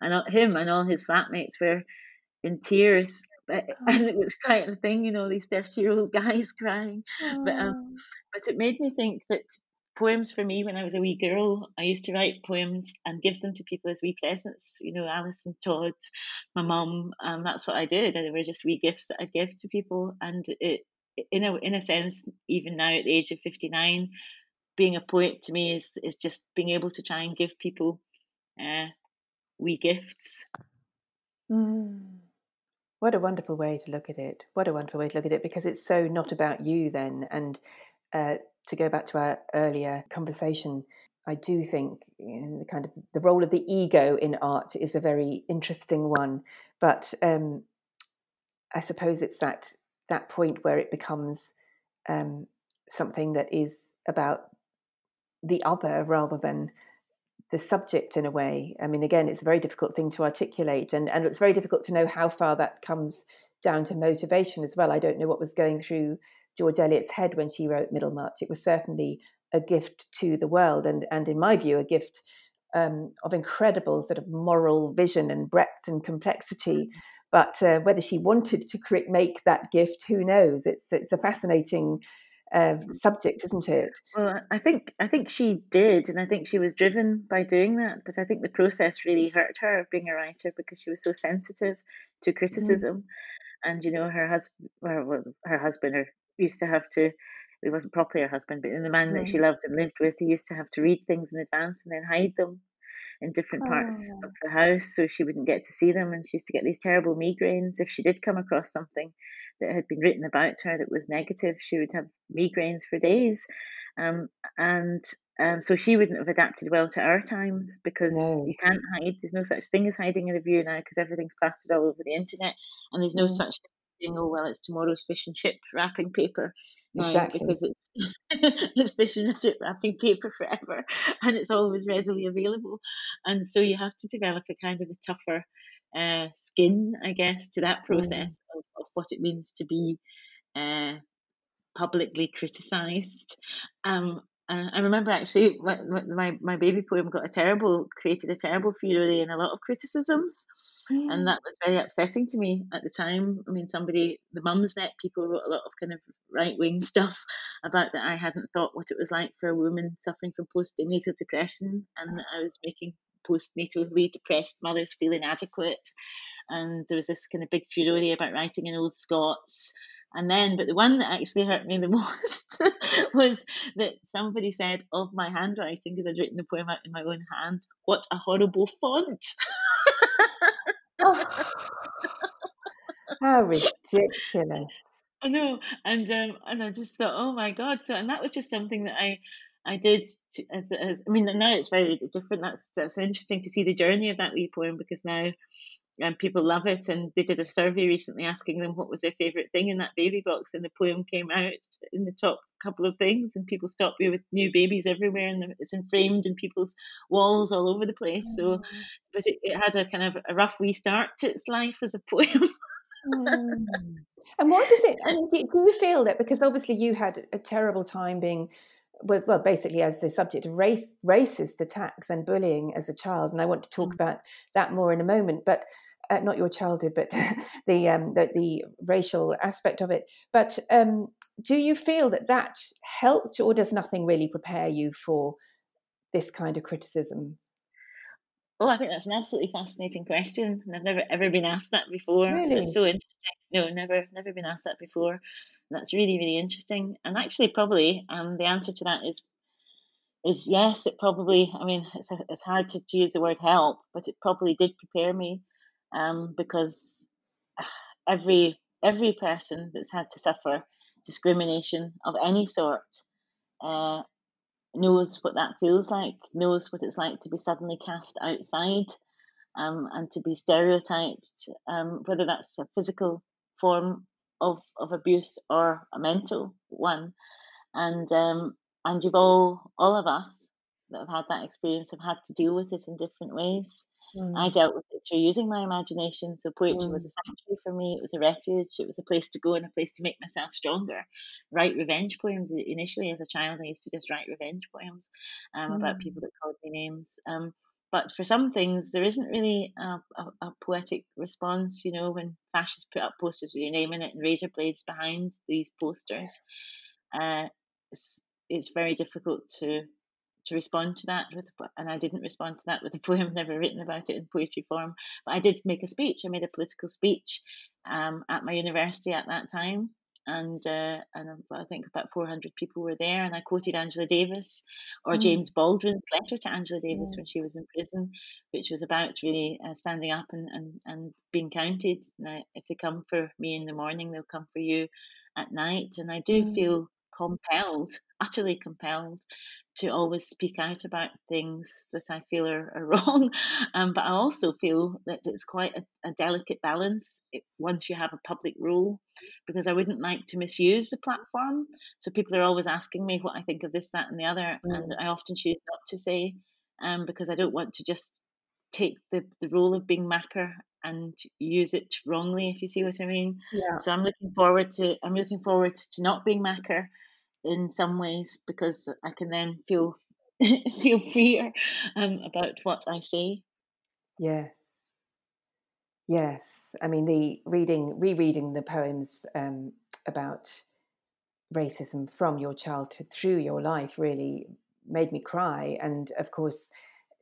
and him and all his flatmates were in tears. But, and it was quite a thing, you know, these thirty-year-old guys crying. Oh. But um, but it made me think that poems for me when I was a wee girl. I used to write poems and give them to people as wee presents. You know, Alice and Todd, my mum. Um, that's what I did. And they were just wee gifts that I give to people. And it, in a in a sense, even now at the age of fifty nine, being a poet to me is is just being able to try and give people uh, wee gifts. Mm. What a wonderful way to look at it. What a wonderful way to look at it because it's so not about you then. And uh, to go back to our earlier conversation, I do think you know, the kind of the role of the ego in art is a very interesting one. But um, I suppose it's that that point where it becomes um, something that is about the other rather than the subject in a way. I mean, again, it's a very difficult thing to articulate, and, and it's very difficult to know how far that comes down to motivation as well. I don't know what was going through George Eliot's head when she wrote Middlemarch. It was certainly a gift to the world, and, and in my view, a gift um, of incredible sort of moral vision and breadth and complexity. Mm. But uh, whether she wanted to create, make that gift, who knows? It's it's a fascinating uh, subject, isn't it? Well, I think I think she did, and I think she was driven by doing that. But I think the process really hurt her being a writer because she was so sensitive to mm. criticism. Mm and you know her husband well, her husband or used to have to he wasn't properly her husband but in the man that she mm. loved and lived with he used to have to read things in advance and then hide them in different parts oh. of the house so she wouldn't get to see them and she used to get these terrible migraines if she did come across something that had been written about her that was negative she would have migraines for days um, and um, so she wouldn't have adapted well to our times because no. you can't hide. There's no such thing as hiding in a view now because everything's plastered all over the internet, and there's no mm. such thing. Oh well, it's tomorrow's fish and chip wrapping paper. Exactly. because it's it's fish and chip wrapping paper forever, and it's always readily available, and so you have to develop a kind of a tougher uh, skin, I guess, to that mm. process mm. of, of what it means to be uh, publicly criticised. Um, uh, I remember actually my my baby poem got a terrible created a terrible furore and a lot of criticisms, mm. and that was very upsetting to me at the time. I mean, somebody the Mumsnet people wrote a lot of kind of right wing stuff about that I hadn't thought what it was like for a woman suffering from postnatal depression, and that I was making postnatally depressed mothers feel inadequate, and there was this kind of big furore about writing in old Scots and then, but the one that actually hurt me the most was that somebody said of my handwriting, because I'd written the poem out in my own hand, what a horrible font. oh, how ridiculous. I know. And um, and I just thought, oh my God. So, and that was just something that I, I did to, as, as I mean now it's very different. That's that's interesting to see the journey of that wee poem because now and people love it. And they did a survey recently asking them what was their favourite thing in that baby box, and the poem came out in the top couple of things. And people stopped me with new babies everywhere, and it's framed in people's walls all over the place. So, mm. but it, it had a kind of a rough wee start to its life as a poem. mm. And what does it? I mean, do you feel that because obviously you had a terrible time being well, well, basically as the subject of race, racist attacks and bullying as a child, and I want to talk mm. about that more in a moment. But uh, not your childhood, but the, um, the, the racial aspect of it. But um, do you feel that that helped, or does nothing really prepare you for this kind of criticism? Oh, I think that's an absolutely fascinating question, and I've never ever been asked that before. Really? It's so interesting. No, never, never been asked that before. That's really, really interesting. And actually, probably, um, the answer to that is is yes. It probably. I mean, it's a, it's hard to, to use the word help, but it probably did prepare me um, because every every person that's had to suffer discrimination of any sort uh, knows what that feels like, knows what it's like to be suddenly cast outside um, and to be stereotyped, um, whether that's a physical form of, of abuse or a mental one. And um, and you've all all of us that have had that experience have had to deal with it in different ways. Mm. I dealt with it through using my imagination. So poetry mm. was a sanctuary for me. It was a refuge. It was a place to go and a place to make myself stronger. Write revenge poems. Initially, as a child, I used to just write revenge poems um, mm. about people that called me names. Um, but for some things, there isn't really a, a, a, poetic response. You know, when fascists put up posters with your name in it and razor blades behind these posters, uh, it's, it's very difficult to to respond to that with and I didn't respond to that with a poem never written about it in poetry form but I did make a speech I made a political speech um, at my university at that time and uh, and I think about 400 people were there and I quoted Angela Davis or mm. James Baldwin's letter to Angela Davis mm. when she was in prison which was about really uh, standing up and, and, and being counted now if they come for me in the morning they'll come for you at night and I do mm. feel compelled utterly compelled to always speak out about things that I feel are, are wrong. Um, but I also feel that it's quite a, a delicate balance once you have a public role, because I wouldn't like to misuse the platform. So people are always asking me what I think of this, that, and the other. Mm. And I often choose not to say um, because I don't want to just take the, the role of being Makar and use it wrongly if you see what I mean. Yeah. So I'm looking forward to I'm looking forward to not being Makar in some ways because I can then feel feel freer um, about what I say. Yes. Yes. I mean, the reading, rereading the poems um, about racism from your childhood through your life really made me cry. And of course,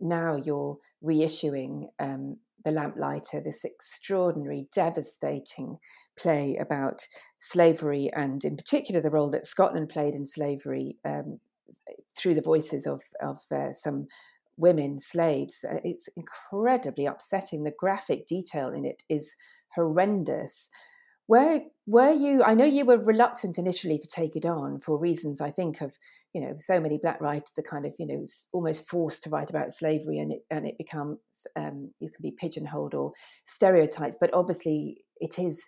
now you're reissuing um, the Lamplighter, this extraordinary, devastating play about slavery and, in particular, the role that Scotland played in slavery um, through the voices of, of uh, some women slaves. Uh, it's incredibly upsetting. The graphic detail in it is horrendous. Where were you? I know you were reluctant initially to take it on for reasons I think of, you know, so many black writers are kind of, you know, almost forced to write about slavery, and it and it becomes um, you can be pigeonholed or stereotyped. But obviously, it is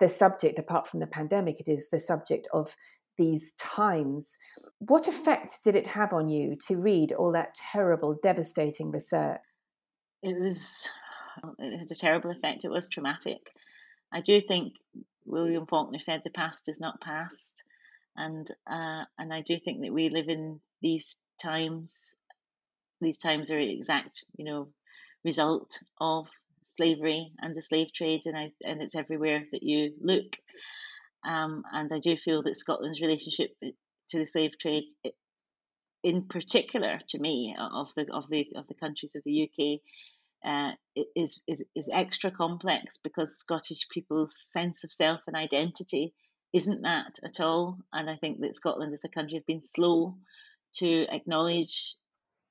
the subject. Apart from the pandemic, it is the subject of these times. What effect did it have on you to read all that terrible, devastating research? It was it had a terrible effect. It was traumatic. I do think William Faulkner said the past is not past, and uh, and I do think that we live in these times. These times are exact, you know, result of slavery and the slave trade, and I and it's everywhere that you look. Um, and I do feel that Scotland's relationship to the slave trade, in particular to me, of the of the of the countries of the UK, uh, is, is, is extra complex because Scottish people's sense of self and identity isn't that at all. And I think that Scotland as a country has been slow to acknowledge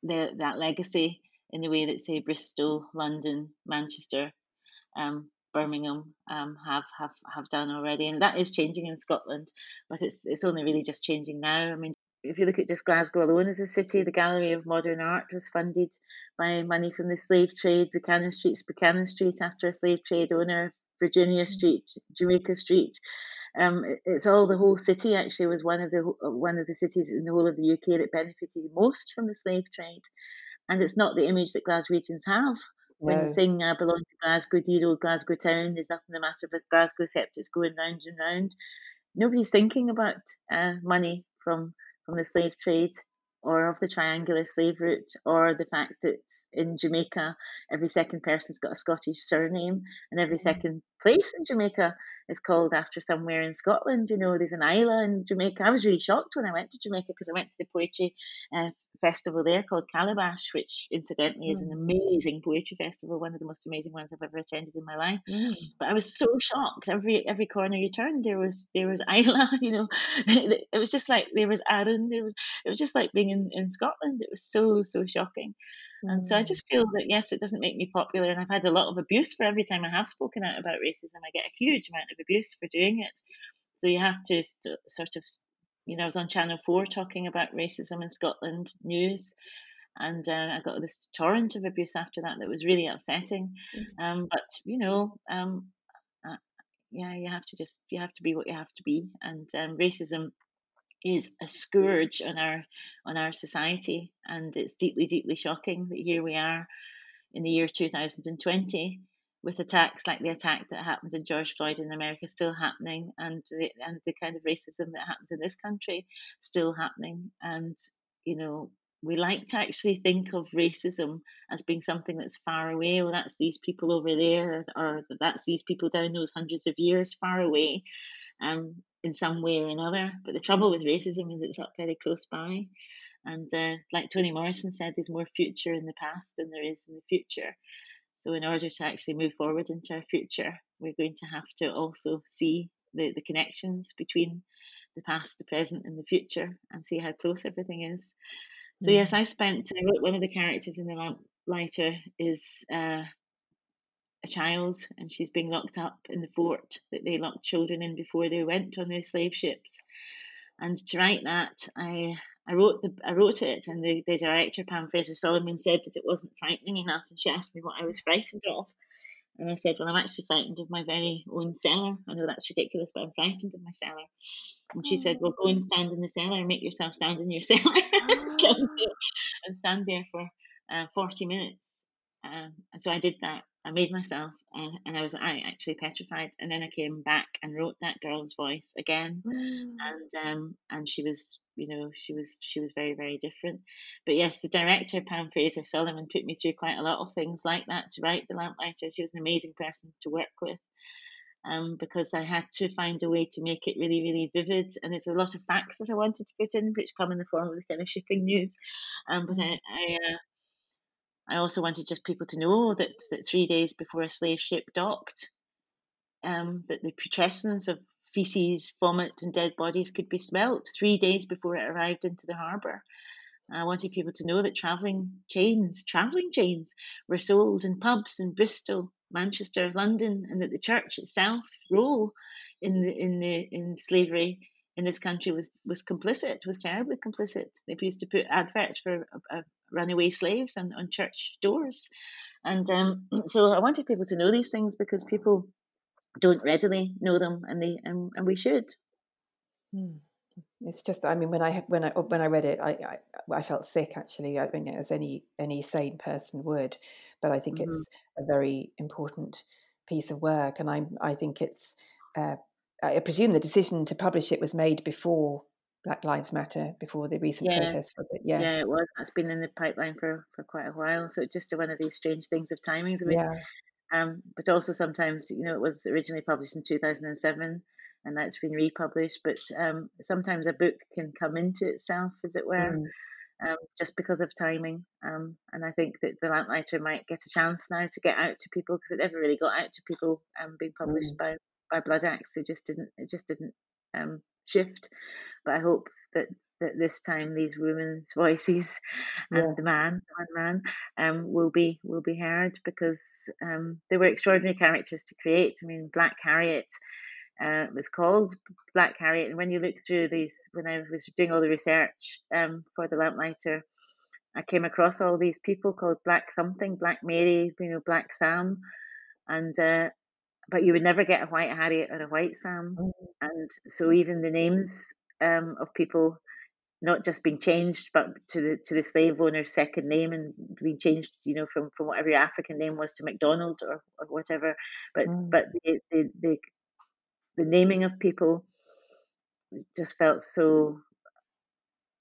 the, that legacy in the way that, say, Bristol, London, Manchester, um, Birmingham um, have, have have done already, and that is changing in Scotland, but it's it's only really just changing now. I mean, if you look at just Glasgow alone as a city, the Gallery of Modern Art was funded by money from the slave trade. Buchanan Street's Buchanan Street after a slave trade owner. Virginia mm. Street, Jamaica Street. Um, it's all the whole city actually was one of the one of the cities in the whole of the UK that benefited most from the slave trade, and it's not the image that Glaswegians have when no. you sing "I belong to Glasgow, dear old Glasgow town." There's nothing the matter with Glasgow except it's going round and round. Nobody's thinking about uh, money from from the slave trade or of the triangular slave route or the fact that in Jamaica every second person's got a Scottish surname and every mm. second place in Jamaica is called after somewhere in Scotland. You know, there's an island Jamaica. I was really shocked when I went to Jamaica because I went to the poetry uh, festival there called Calabash, which incidentally is an mm. amazing poetry festival, one of the most amazing ones I've ever attended in my life. Mm. But I was so shocked. Every every corner you turned, there was there was Islay. You know, it was just like there was Arran. There was it was just like being in in Scotland. It was so so shocking. And so I mm. just feel that yes, it doesn't make me popular, and I've had a lot of abuse for every time I have spoken out about racism. I get a huge amount of abuse for doing it. So you have to st- sort of, you know, I was on Channel 4 talking about racism in Scotland news. And uh, I got this torrent of abuse after that that was really upsetting. Mm. Um, but, you know, um, uh, yeah, you have to just, you have to be what you have to be. And um, racism is a scourge on our on our society and it's deeply deeply shocking that here we are in the year 2020 with attacks like the attack that happened in George Floyd in America still happening, and the, and the kind of racism that happens in this country still happening. And you know, we like to actually think of racism as being something that's far away. Well, that's these people over there, or that's these people down those hundreds of years far away, um, in some way or another. But the trouble with racism is it's up very close by. And uh, like Toni Morrison said, there's more future in the past than there is in the future. So, in order to actually move forward into our future, we're going to have to also see the, the connections between the past, the present, and the future and see how close everything is. So, mm. yes, I spent, I wrote one of the characters in the lamplighter is uh, a child and she's being locked up in the fort that they locked children in before they went on their slave ships. And to write that, I I wrote the I wrote it, and the, the director Pam Fraser Solomon said that it wasn't frightening enough, and she asked me what I was frightened of, and I said, well, I'm actually frightened of my very own cellar. I know that's ridiculous, but I'm frightened of my cellar. And she said, well, go and stand in the cellar and make yourself stand in your cellar and stand there for uh, 40 minutes. Um, so I did that. I made myself, uh, and I was I actually petrified. And then I came back and wrote that girl's voice again, mm. and um, and she was you know she was she was very very different but yes the director pam fraser solomon put me through quite a lot of things like that to write the lamplighter she was an amazing person to work with um, because I had to find a way to make it really, really vivid. And there's a lot of facts that I wanted to put in, which come in the form of the kind of shipping news. Um, but I, I, uh, I also wanted just people to know that, that three days before a slave ship docked, um, that the putrescence of feces, vomit, and dead bodies could be smelt three days before it arrived into the harbour. I wanted people to know that travelling chains, travelling chains, were sold in pubs in Bristol, Manchester, London, and that the church itself role in the in the in slavery in this country was was complicit, was terribly complicit. They used to put adverts for uh, runaway slaves on, on church doors, and um, so I wanted people to know these things because people don't readily know them, and they and, and we should. Hmm. It's just, I mean, when I when I when I read it, I I, I felt sick actually. I mean, as any any sane person would, but I think mm-hmm. it's a very important piece of work, and I I think it's. Uh, I presume the decision to publish it was made before Black Lives Matter, before the recent yeah. protests, was it? Yes. Yeah, it was. That's been in the pipeline for, for quite a while. So it's just one of these strange things of timings. I mean, yeah. Um, but also sometimes, you know, it was originally published in 2007 and that's been republished. But um, sometimes a book can come into itself, as it were, mm. um, just because of timing. Um, and I think that the Lamplighter might get a chance now to get out to people because it never really got out to people um, being published mm. by by Bloodaxe. It just didn't. It just didn't um, shift. But I hope that that this time these women's voices and yeah. the man, the one man, um, will be will be heard because um, they were extraordinary characters to create. I mean, Black Harriet uh, was called Black Harriet, and when you look through these, when I was doing all the research um, for the Lamplighter, I came across all these people called Black something, Black Mary, you know, Black Sam, and uh, but you would never get a white Harriet or a white Sam, mm. and so even the names um, of people not just being changed, but to the to the slave owner's second name and being changed, you know, from, from whatever your African name was to McDonald or, or whatever. But mm. but the, the the the naming of people just felt so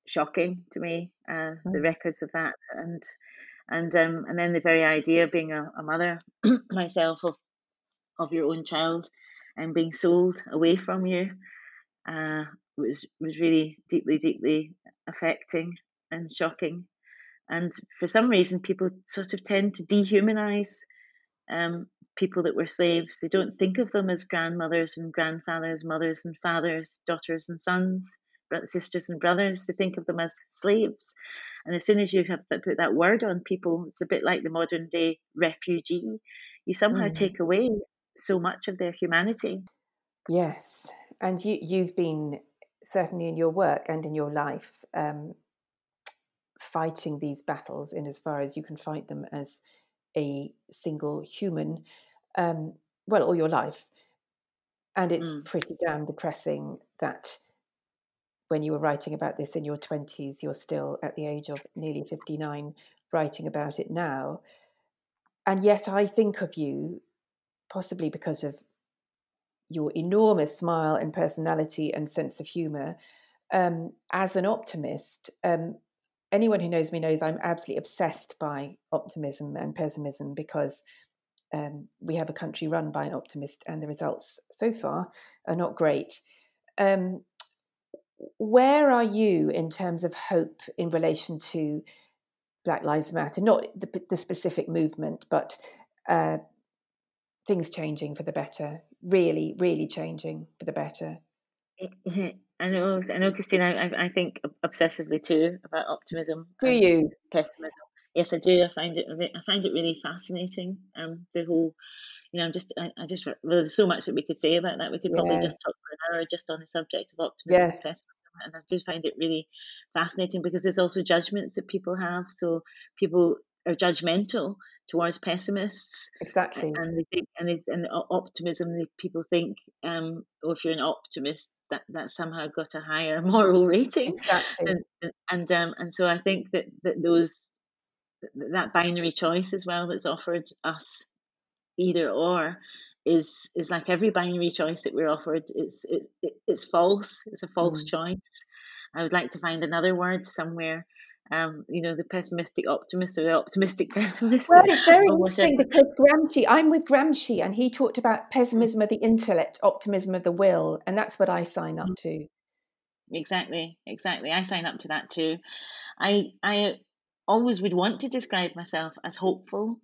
shocking to me. Uh, mm. The records of that and and um and then the very idea of being a, a mother myself of of your own child and being sold away from you. Uh, was was really deeply, deeply affecting and shocking. And for some reason, people sort of tend to dehumanize um, people that were slaves. They don't think of them as grandmothers and grandfathers, mothers and fathers, daughters and sons, sisters and brothers. They think of them as slaves. And as soon as you have put that word on people, it's a bit like the modern day refugee. You somehow mm. take away so much of their humanity. Yes, And you, you've been certainly in your work and in your life um, fighting these battles in as far as you can fight them as a single human, um, well, all your life. And it's mm. pretty damn depressing that when you were writing about this in your 20s, you're still at the age of nearly 59 writing about it now. And yet I think of you, possibly because of your enormous smile and personality and sense of humor, um, as an optimist. Um, anyone who knows me knows I'm absolutely obsessed by optimism and pessimism because um, we have a country run by an optimist, and the results so far are not great. Um, where are you in terms of hope in relation to Black Lives Matter? Not the, the specific movement, but uh, things changing for the better. Really, really changing for the better. I know, I know, Christine. I, I think obsessively too about optimism. Do you? Pessimism. Yes, I do. I find it. I find it really fascinating. Um, the whole you know, I'm just, I, I just, well, there's so much that we could say about that. We could probably yeah. just talk for an hour just on the subject of optimism yes. and And I just find it really fascinating because there's also judgments that people have. So people are judgmental towards pessimists. Exactly. And they think, and, they, and optimism, they, people think, um, oh, if you're an optimist, that that somehow got a higher moral rating. Exactly. And and um, and so I think that that those that binary choice as well that's offered us either or is is like every binary choice that we're offered it's it, it it's false it's a false mm. choice i would like to find another word somewhere um, you know, the pessimistic optimist or the optimistic pessimist. Well, it's very interesting because Gramsci, I'm with Gramsci, and he talked about pessimism of the intellect, optimism of the will, and that's what I sign up mm. to. Exactly, exactly. I sign up to that too. I I always would want to describe myself as hopeful,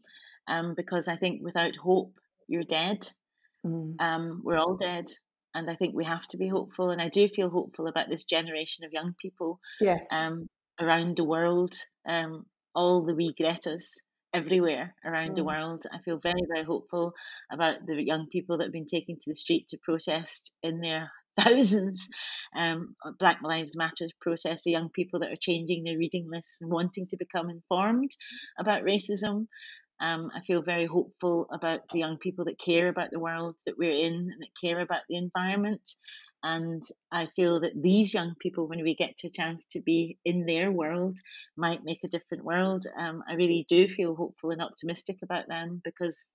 um, because I think without hope, you're dead. Mm. Um, we're all dead. And I think we have to be hopeful. And I do feel hopeful about this generation of young people yes. um, around the world, um, all the wee Gretas everywhere around mm. the world. I feel very, very hopeful about the young people that have been taken to the street to protest in their thousands. Um, Black Lives Matter protests, the young people that are changing their reading lists and wanting to become informed about racism. Um, I feel very hopeful about the young people that care about the world that we're in and that care about the environment. And I feel that these young people, when we get to a chance to be in their world, might make a different world. Um, I really do feel hopeful and optimistic about them because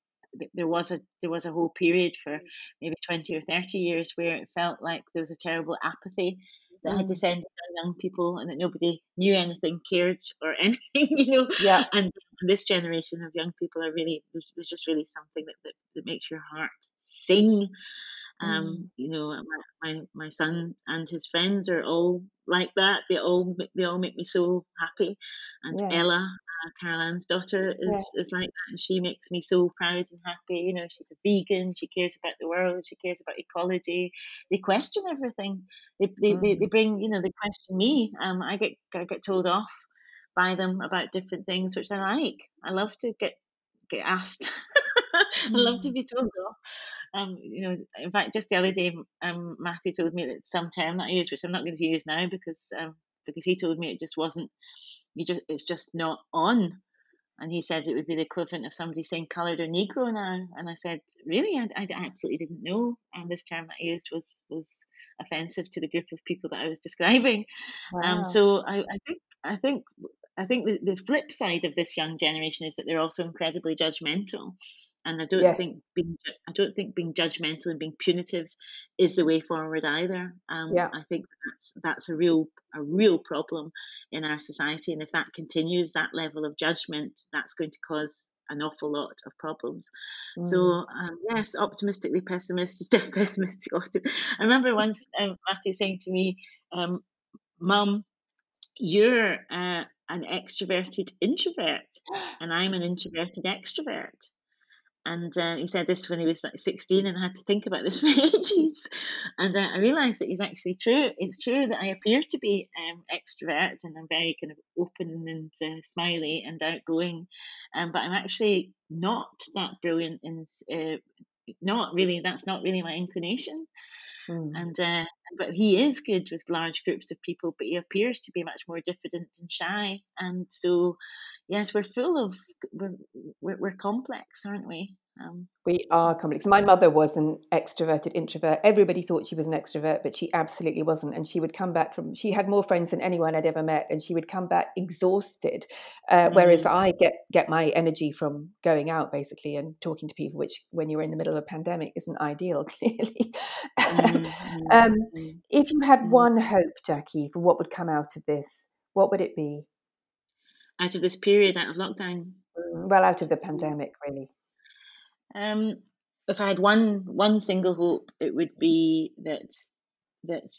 there was a there was a whole period for maybe 20 or 30 years where it felt like there was a terrible apathy that had mm. descended on young people and that nobody knew anything, cared, or anything, you know. Yeah. And this generation of young people are really, there's, there's just really something that, that, that makes your heart sing. Um, mm. you know, my, my my son and his friends are all like that. They all they all make me so happy. And yeah. Ella, uh, Caroline's daughter, is yeah. is like that, and she makes me so proud and happy. You know, she's a vegan. She cares about the world. She cares about ecology. They question everything. They they, mm. they, they, bring you know they question me. Um, I get I get told off by them about different things, which I like. I love to get get asked. I love to mm. be told off. Um, you know, in fact, just the other day, um, Matthew told me that some term that I use, which I'm not going to use now because um, because he told me it just wasn't. You just it's just not on. And he said it would be the equivalent of somebody saying coloured or Negro now. And I said, really, I, I absolutely didn't know. And this term that I used was was offensive to the group of people that I was describing. Um, wow. Um, so I, I think I think I think the, the flip side of this young generation is that they're also incredibly judgmental and I don't yes. think being I don't think being judgmental and being punitive is the way forward either. Um, yeah. I think that's that's a real a real problem in our society, and if that continues, that level of judgment, that's going to cause an awful lot of problems. Mm. So um, yes, optimistically pessimistic, pessimistic. I remember once um, Matthew saying to me, um, "Mum, you're uh, an extroverted introvert, and I'm an introverted extrovert." And uh, he said this when he was like 16 and I had to think about this for ages. And uh, I realised that he's actually true. It's true that I appear to be um, extrovert and I'm very kind of open and uh, smiley and outgoing. Um, but I'm actually not that brilliant and uh, not really, that's not really my inclination. Mm. And uh, but he is good with large groups of people, but he appears to be much more diffident and shy. And so, yes, we're full of we're we're, we're complex, aren't we? Um, we are complex. My mother was an extroverted introvert. Everybody thought she was an extrovert, but she absolutely wasn't. And she would come back from, she had more friends than anyone I'd ever met, and she would come back exhausted. Uh, mm. Whereas I get get my energy from going out basically and talking to people, which when you're in the middle of a pandemic isn't ideal, clearly. Mm. um, mm. if you had mm. one hope, Jackie, for what would come out of this, what would it be? Out of this period, out of lockdown? Mm, well, out of the pandemic, really. Um, if I had one one single hope, it would be that that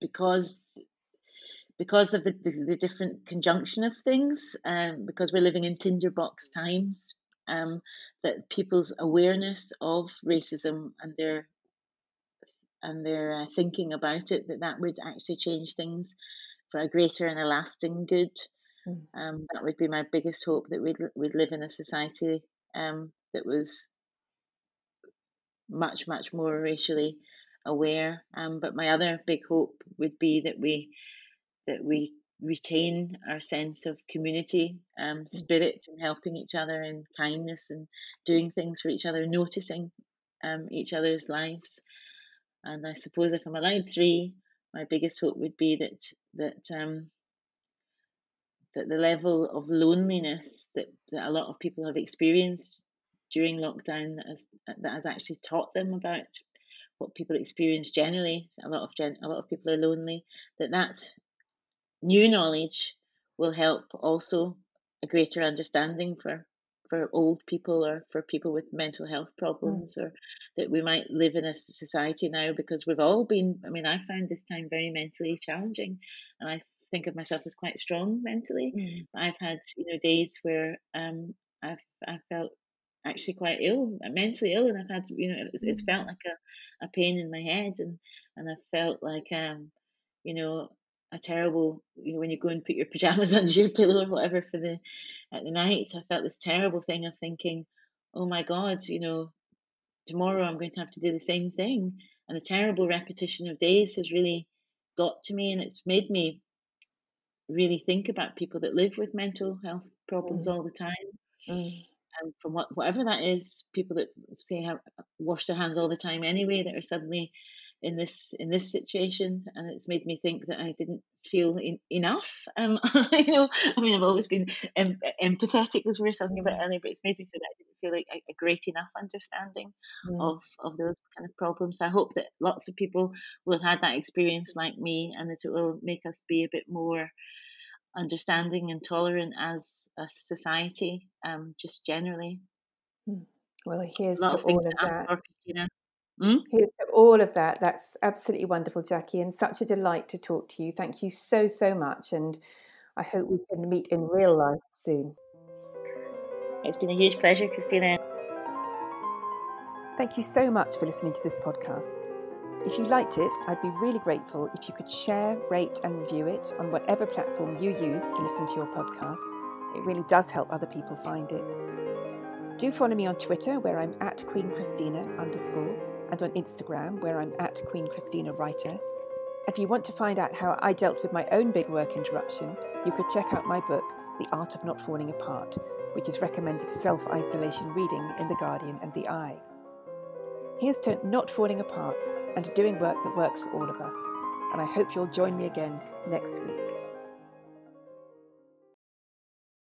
because because of the, the, the different conjunction of things, um, because we're living in tinderbox times, um, that people's awareness of racism and their and their uh, thinking about it, that that would actually change things for a greater and a lasting good. Mm. Um, that would be my biggest hope that we'd we'd live in a society um, that was much much more racially aware. Um, but my other big hope would be that we that we retain our sense of community um, mm. spirit and helping each other and kindness and doing things for each other, noticing um, each other's lives. And I suppose if I'm allowed three, my biggest hope would be that that um, that the level of loneliness that, that a lot of people have experienced during lockdown that has that has actually taught them about what people experience generally. A lot of gen, a lot of people are lonely. That that new knowledge will help also a greater understanding for for old people or for people with mental health problems mm. or that we might live in a society now because we've all been i mean i found this time very mentally challenging and i think of myself as quite strong mentally mm. i've had you know days where um i've i felt actually quite ill, mentally ill, and I've had you know it's, it's mm. felt like a, a pain in my head, and and I felt like um you know a terrible you know when you go and put your pajamas under your pillow or whatever for the at the night, I felt this terrible thing of thinking, oh my God, you know, tomorrow I'm going to have to do the same thing, and the terrible repetition of days has really got to me, and it's made me really think about people that live with mental health problems mm. all the time. Mm and from what whatever that is, people that say have wash their hands all the time anyway, that are suddenly in this in this situation, and it's made me think that I didn't feel in, enough. Um, you know, I mean, I've always been em- empathetic, as we were talking about earlier, but it's made me feel that I didn't feel like a, a great enough understanding mm. of of those kind of problems. So I hope that lots of people will have had that experience like me, and that it will make us be a bit more understanding and tolerant as a society, um, just generally. Hmm. Well, here's to all of that. Hmm? Here's to all of that. That's absolutely wonderful, Jackie, and such a delight to talk to you. Thank you so, so much. And I hope we can meet in real life soon. It's been a huge pleasure, Christina. Thank you so much for listening to this podcast. If you liked it, I'd be really grateful if you could share, rate, and review it on whatever platform you use to listen to your podcast. It really does help other people find it. Do follow me on Twitter, where I'm at Queen Christina underscore, and on Instagram, where I'm at Queen Christina Writer. If you want to find out how I dealt with my own big work interruption, you could check out my book, The Art of Not Falling Apart, which is recommended self isolation reading in The Guardian and The Eye. Here's to not falling apart and doing work that works for all of us. And I hope you'll join me again next week.